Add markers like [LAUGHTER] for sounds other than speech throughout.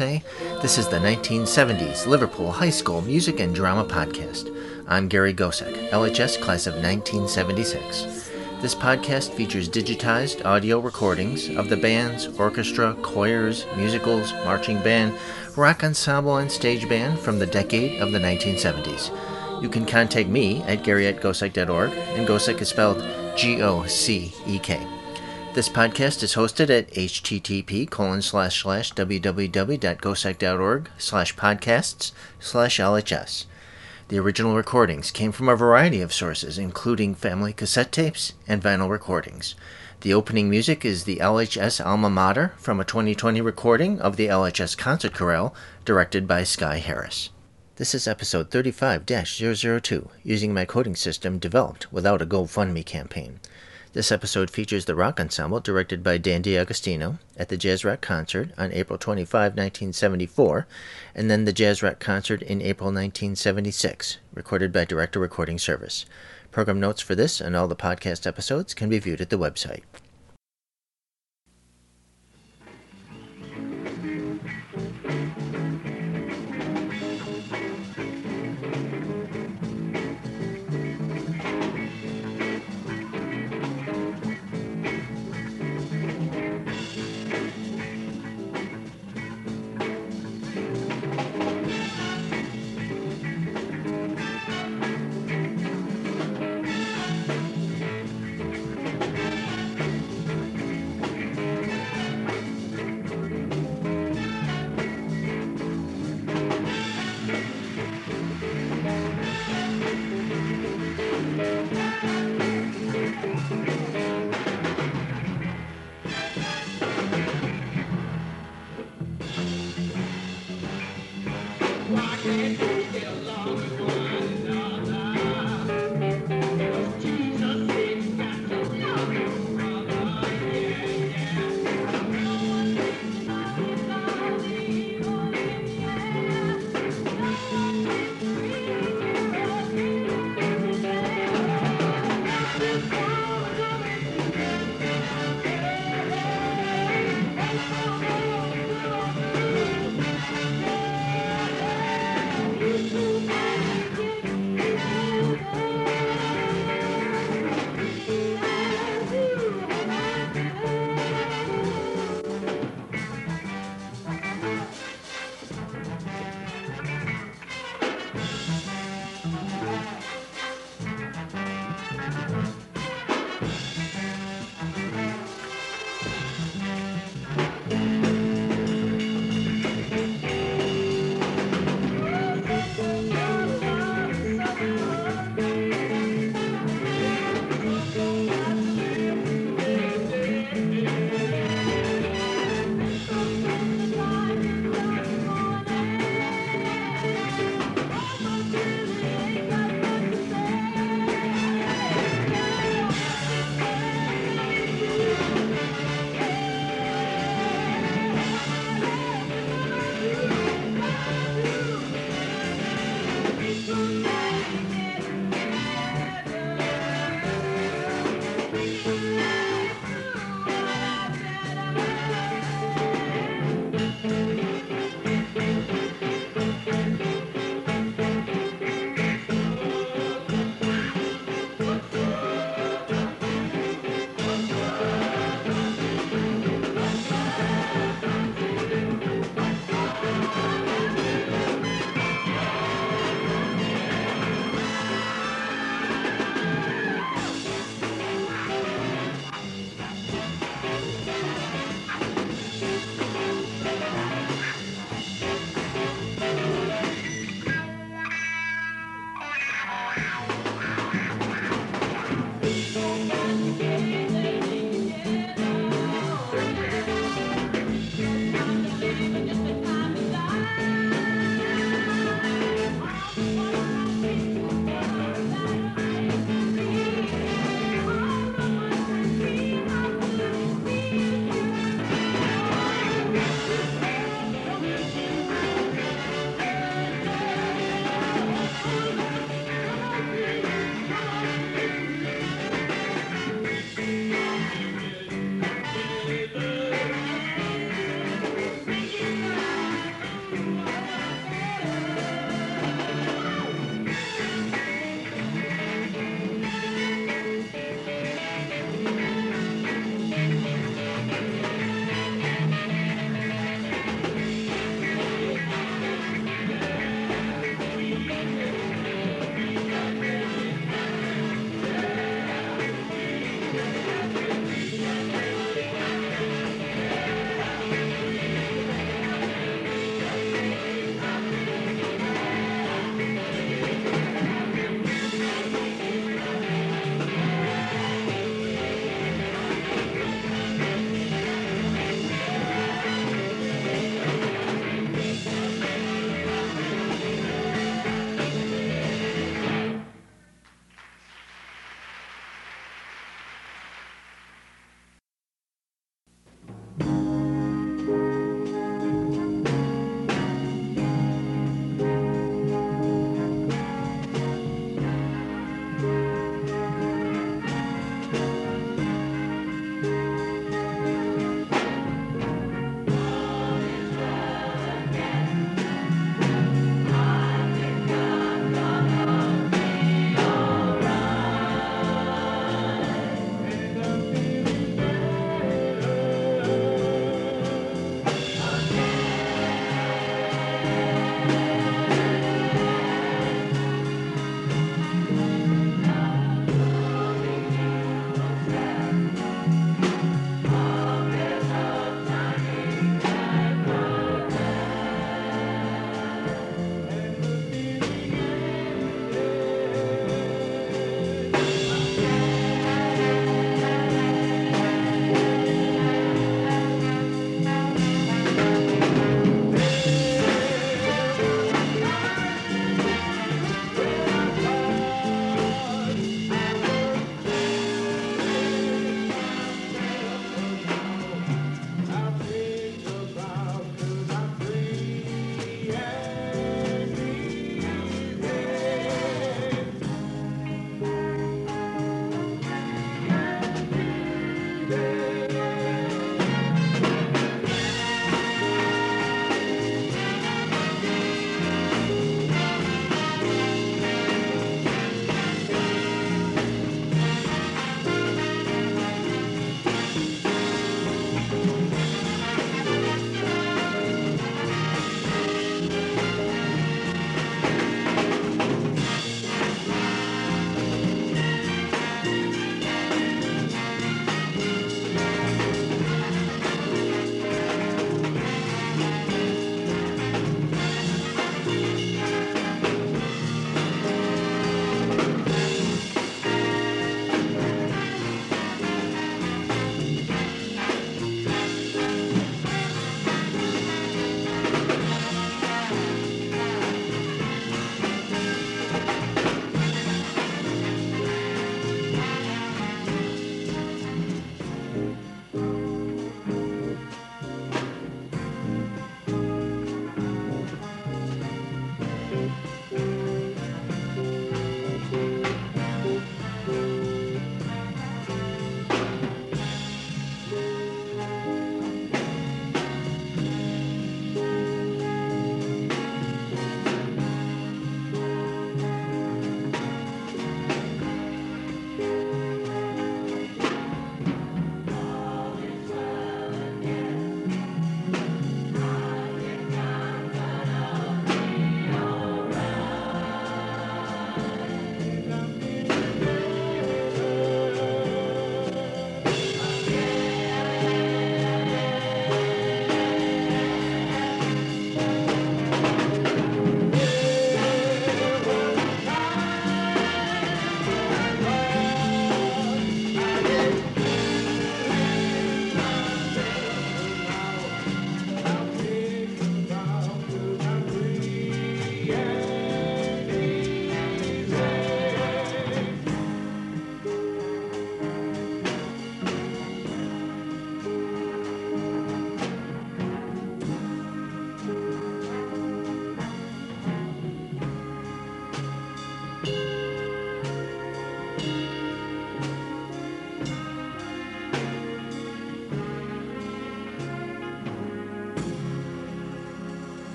USA. This is the 1970s Liverpool High School Music and Drama Podcast. I'm Gary Gocek, LHS class of 1976. This podcast features digitized audio recordings of the bands, orchestra, choirs, musicals, marching band, rock ensemble, and stage band from the decade of the 1970s. You can contact me at gary at gocek.org, and Gocek is spelled G O C E K. This podcast is hosted at http colon slash slash www.gocek.org slash podcasts slash LHS. The original recordings came from a variety of sources, including family cassette tapes and vinyl recordings. The opening music is the LHS Alma Mater from a 2020 recording of the LHS Concert Chorale, directed by Sky Harris. This is episode 35 002, using my coding system developed without a GoFundMe campaign. This episode features the rock ensemble directed by Dan D'Agostino at the Jazz Rock Concert on April 25, 1974, and then the Jazz Rock Concert in April 1976, recorded by Director Recording Service. Program notes for this and all the podcast episodes can be viewed at the website.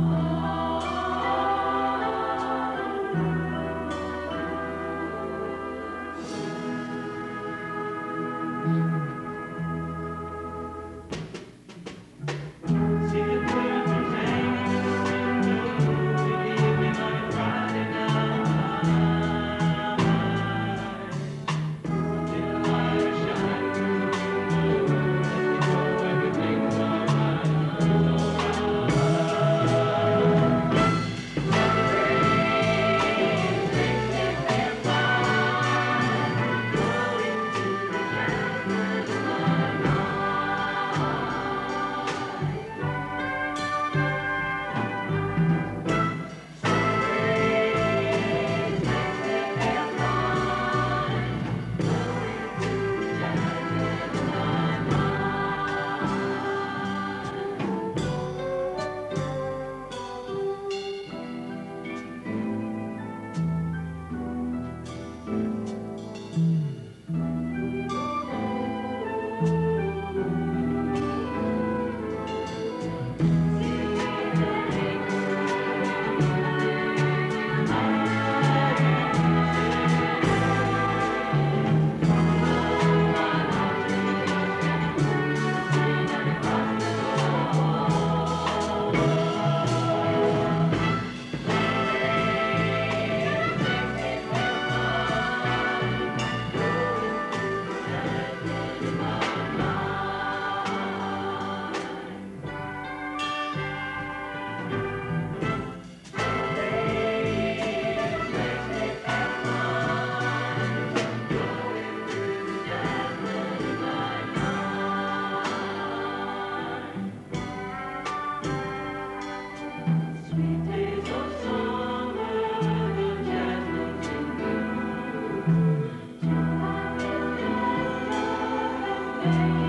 Oh. day.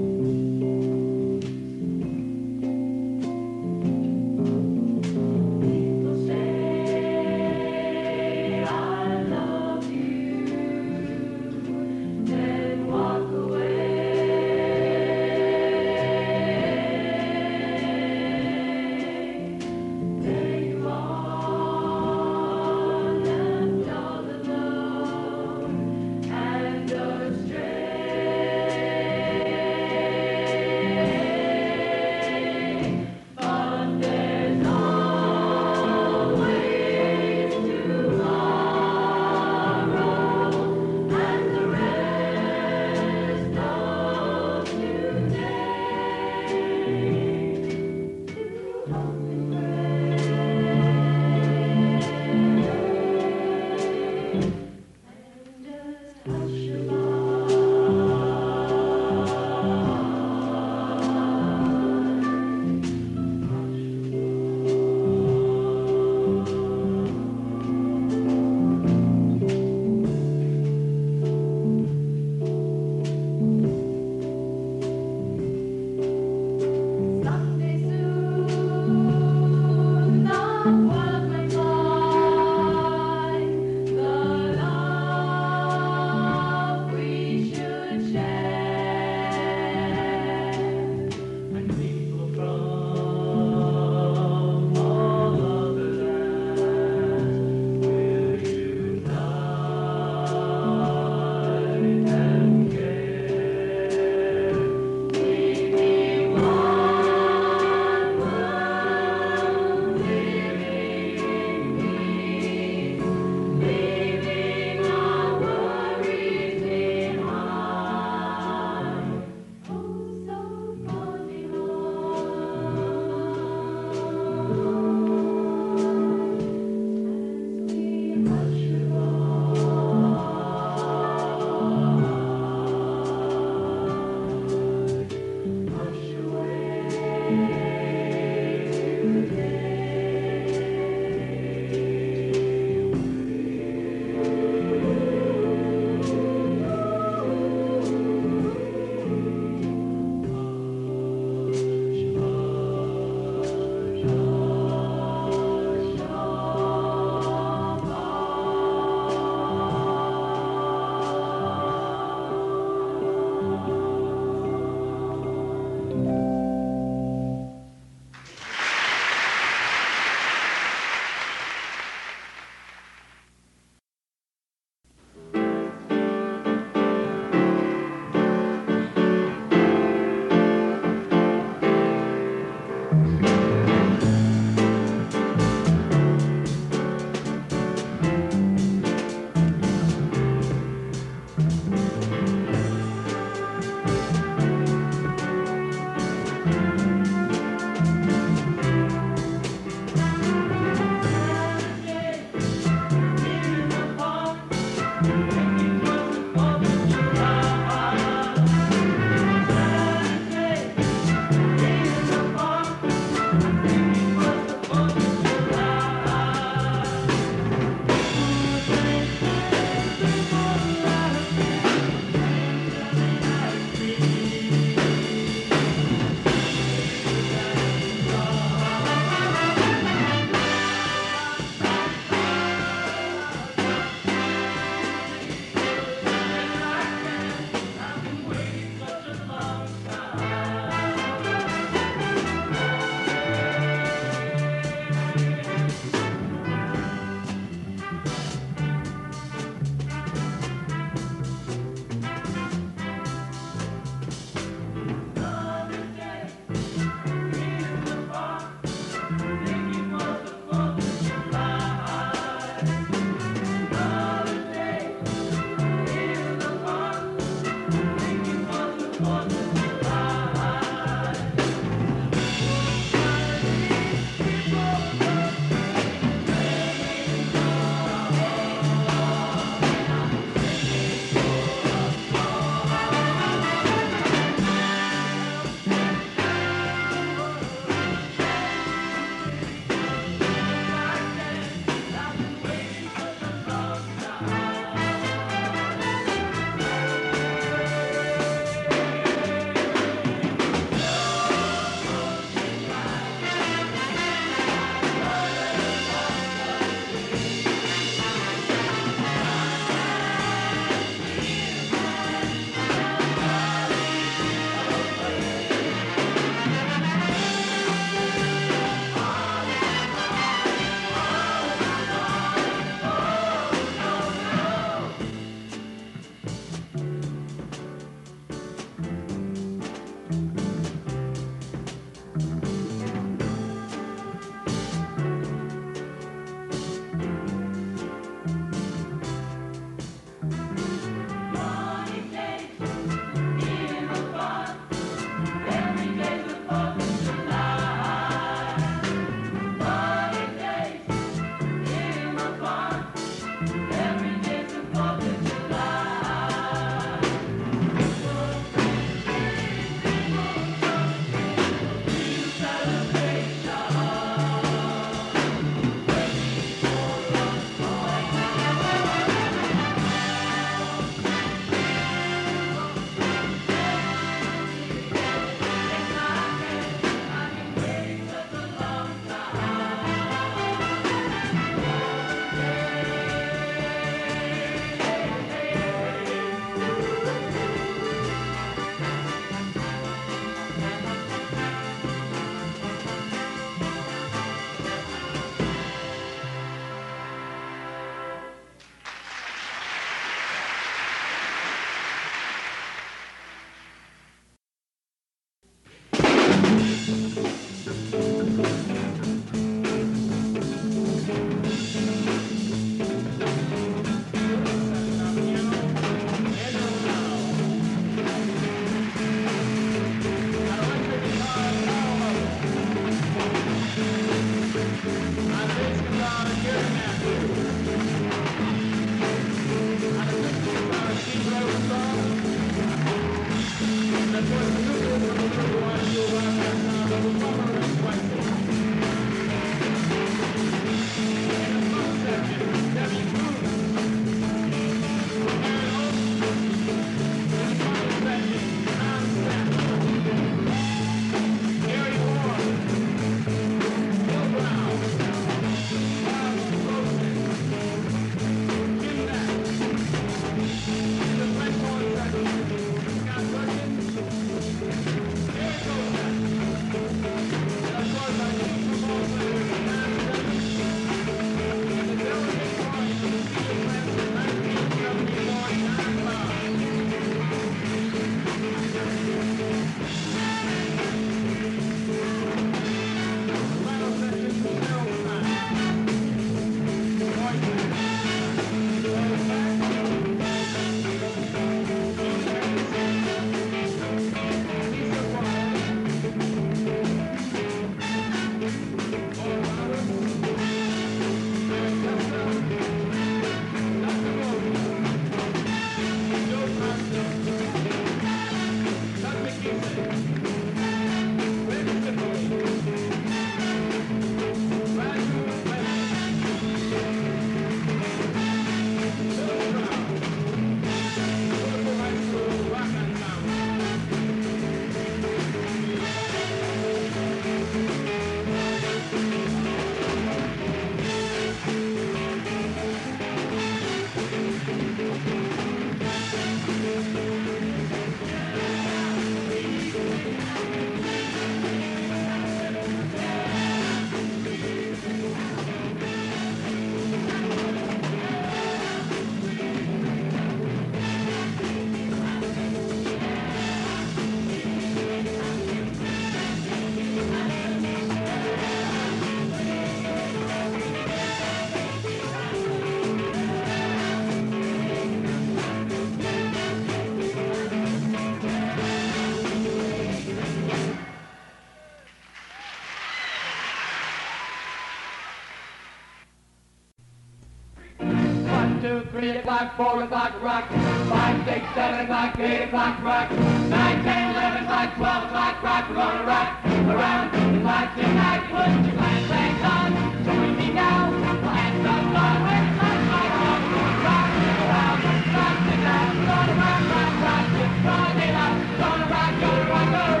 O'clock, four o'clock, rock. Five, six, seven o'clock, eight o'clock, rock. Nine, ten, eleven o'clock, twelve o'clock, rock. We're gonna rock around the clock tonight. Put your glass bags on, join me now. We'll have some fun when the clock strikes one. We're gonna rock around the clock tonight. We're gonna rock, rock, rock till broad daylight. Gonna rock, gonna rock around the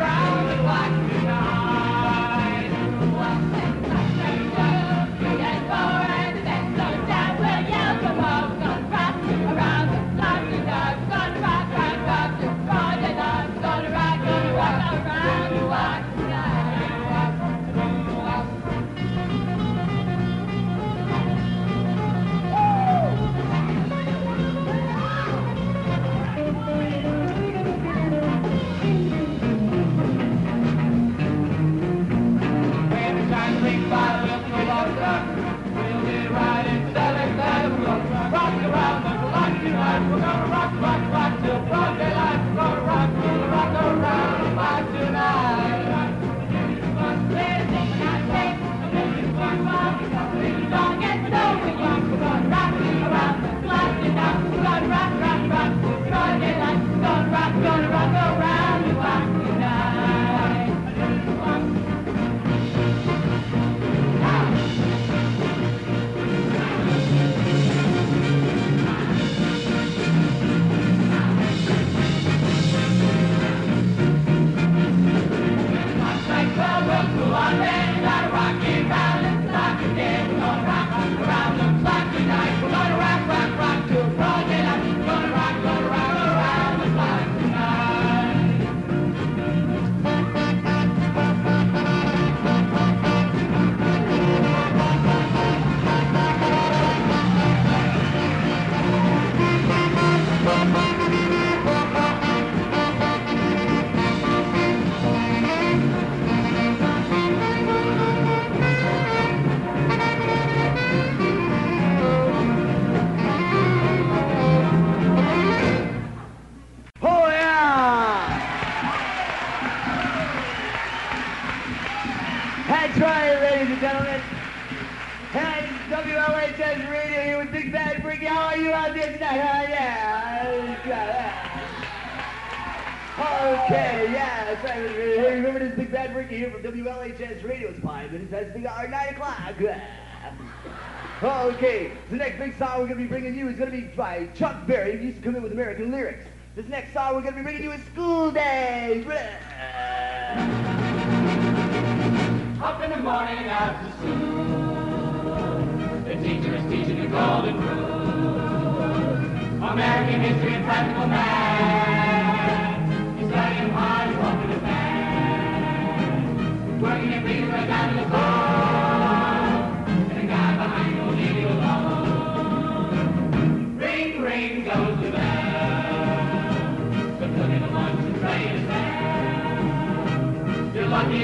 Hey, remember this Big Bad Ricky here from WLHS Radio. It's five minutes past the hour, 9 o'clock. [LAUGHS] Okay, the next big song we're going to be bringing you is going to be by Chuck Berry. He used to come in with American lyrics. This next song we're going to be bringing you is School Days. [LAUGHS] Up in the morning after school, the teacher is teaching the golden rule. American history and practical math.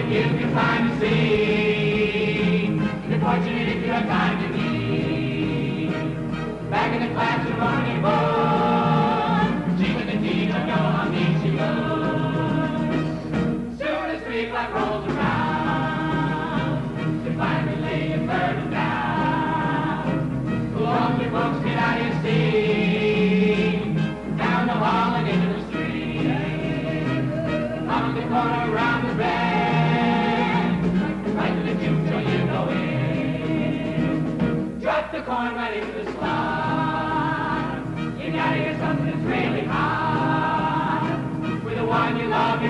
If you can find a seat. You're fortunate if you have time to eat. Back in the classroom on your board. The right into the. You gotta hear something that's really hot. With the one you love, you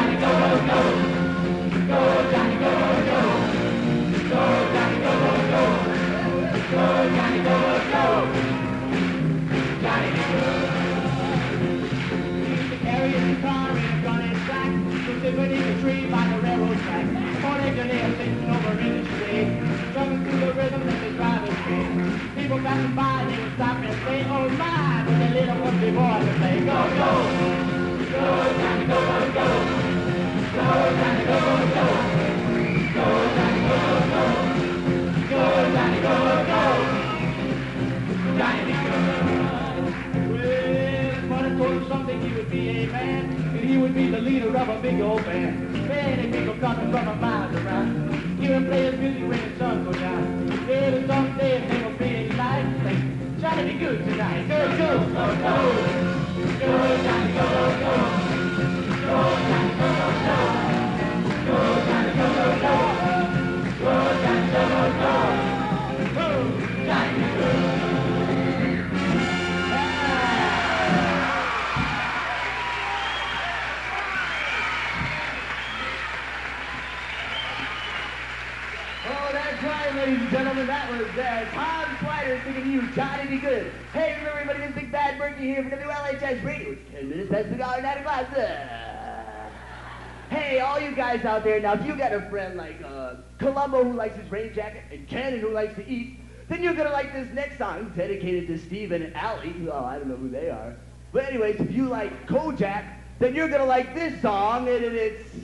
guys out there, now, if you got a friend like uh, Columbo who likes his rain jacket and Cannon who likes to eat, then you're going to like this next song dedicated to Steve and Allie. Oh, I don't know who they are. But anyways, if you like Kojak, then you're going to like this song, and it- it's...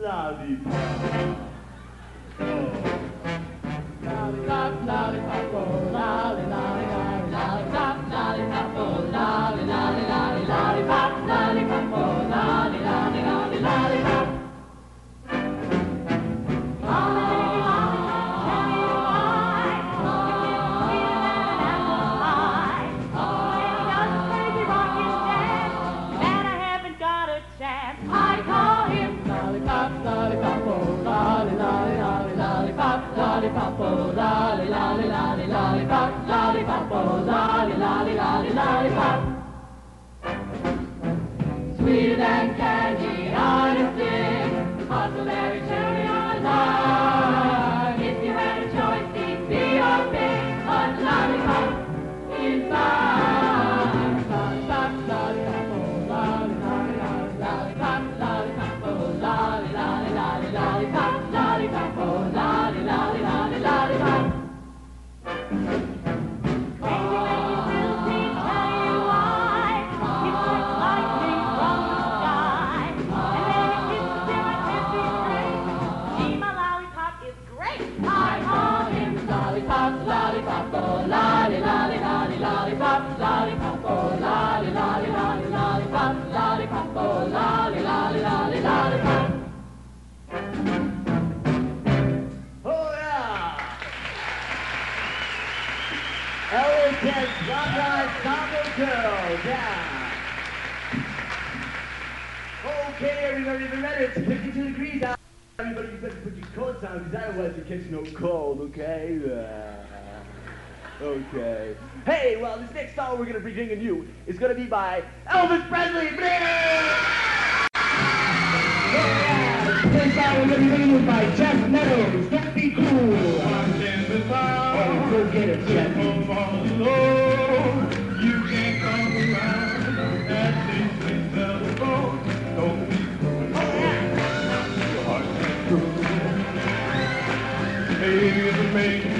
Lollipop. Lollipop, lollipop, I call him lollipop, lollipop, oh, lolly, lolly, lolly, lollipop, lollipop, oh, lolly, lolly, lolly, lollipop, lollipop, oh, lolly, lolly, lolly, lollipop. sometimes that was to catch no cold, okay? Uh, okay. Hey, well, this next song we're going to be bringing you is going to be by Elvis Presley. Yeah! This song we're going to be bringing you by Jeff Meadows. Don't be cool. One, ten, five. Oh, go get it, Jeff.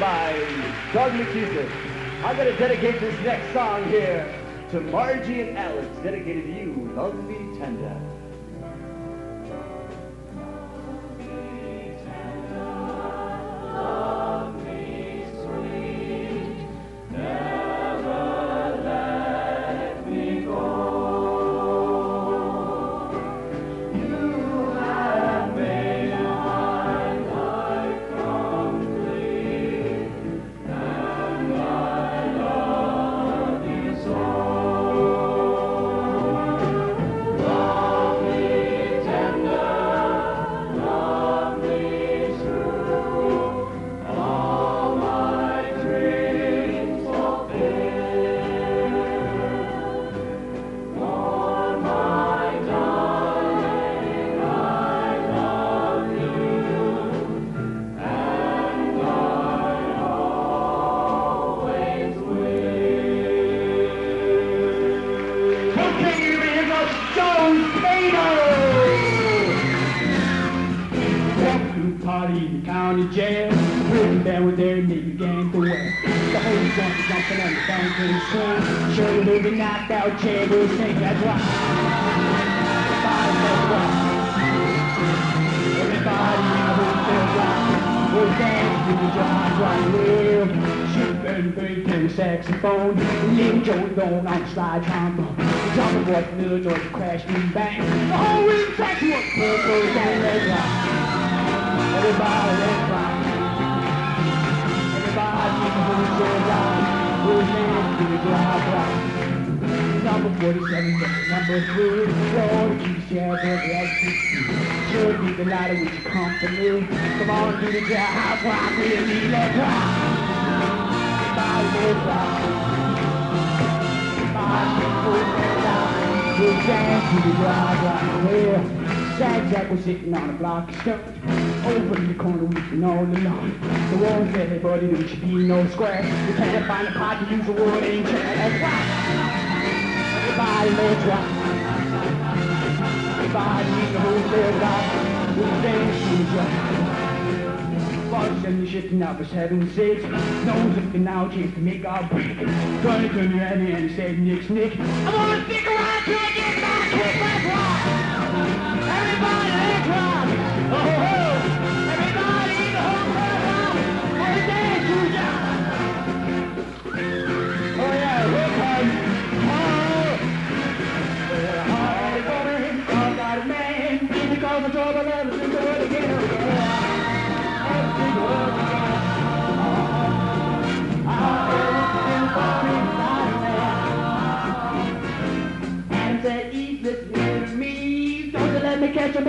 by Doug McCusick. I'm going to dedicate this next song here to Margie and Alex, dedicated to you, Love Me Tender. Sure, keep the lighter with your company. Come on, do the with me, let's rock. Everybody, let's rock. Everybody, let's rock. We'll dance to the jazz rock. Well, Sad Jack was sitting on a block of stones. Over in the corner weeping all alone. The walls said, there should be no square. You can't find a pot to use a wood ain't chair. That's right. Everybody let's rock. Hotel rock. We'll dance to the rock. Five, seven, shifting out for seven, six. No one's looking now, chance to make our break. Gonna turn around and say, Nick, Nick. I'm gonna stick around till I get my kick. Let's. Everybody let's rock.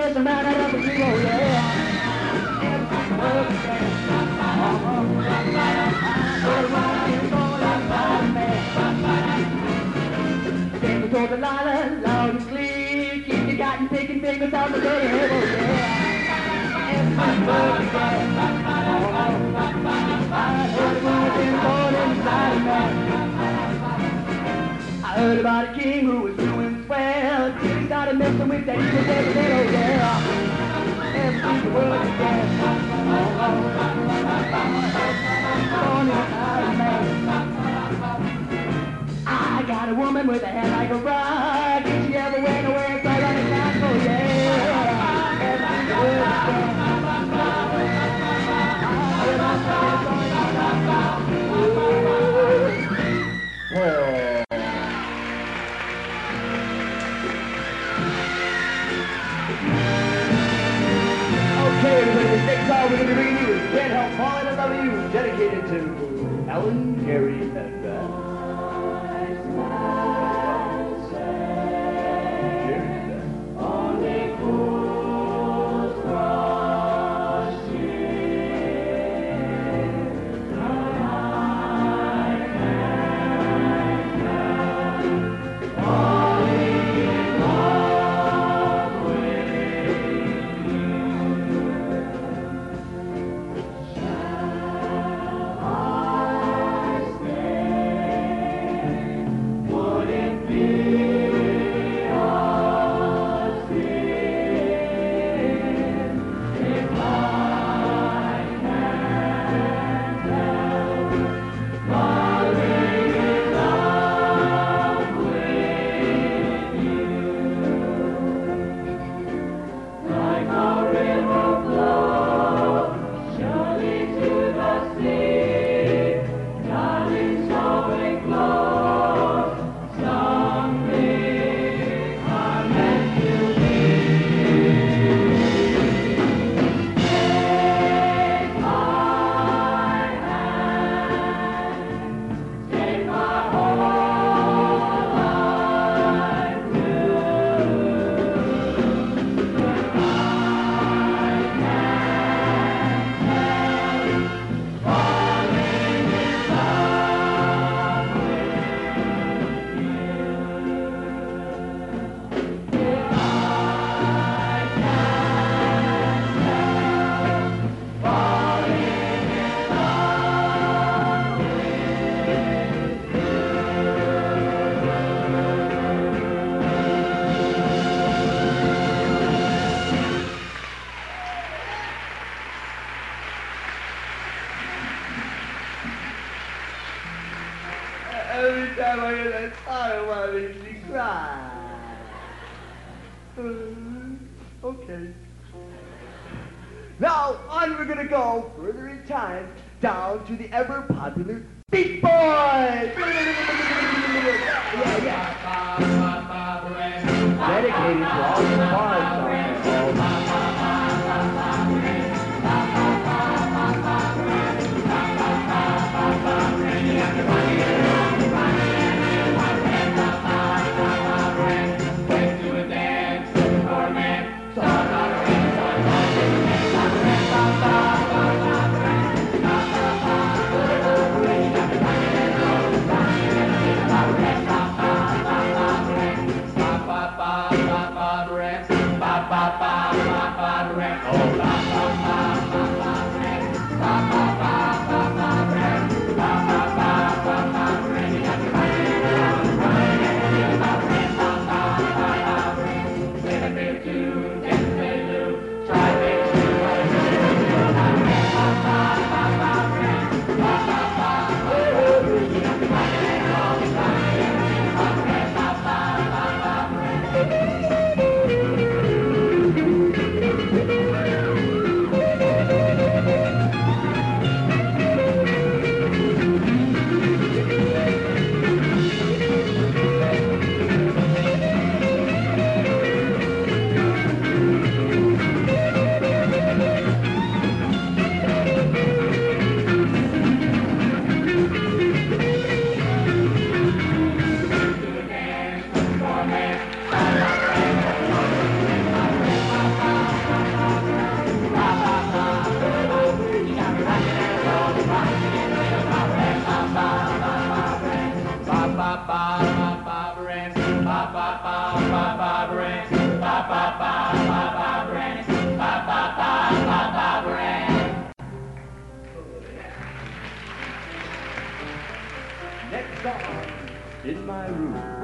Catch a mess around out of the zero, yeah. The fingers the dirty hell, yeah. Everybody I heard about a king who was messing with that evil little girl. I got a woman with a head like a rock. Love You, dedicated to uh, Jerry. Time I hear that song, make me cry. Okay. Now, on we're gonna go further in time, down to the ever popular Beach Boys! Yeah, yeah. Next song, In My Room.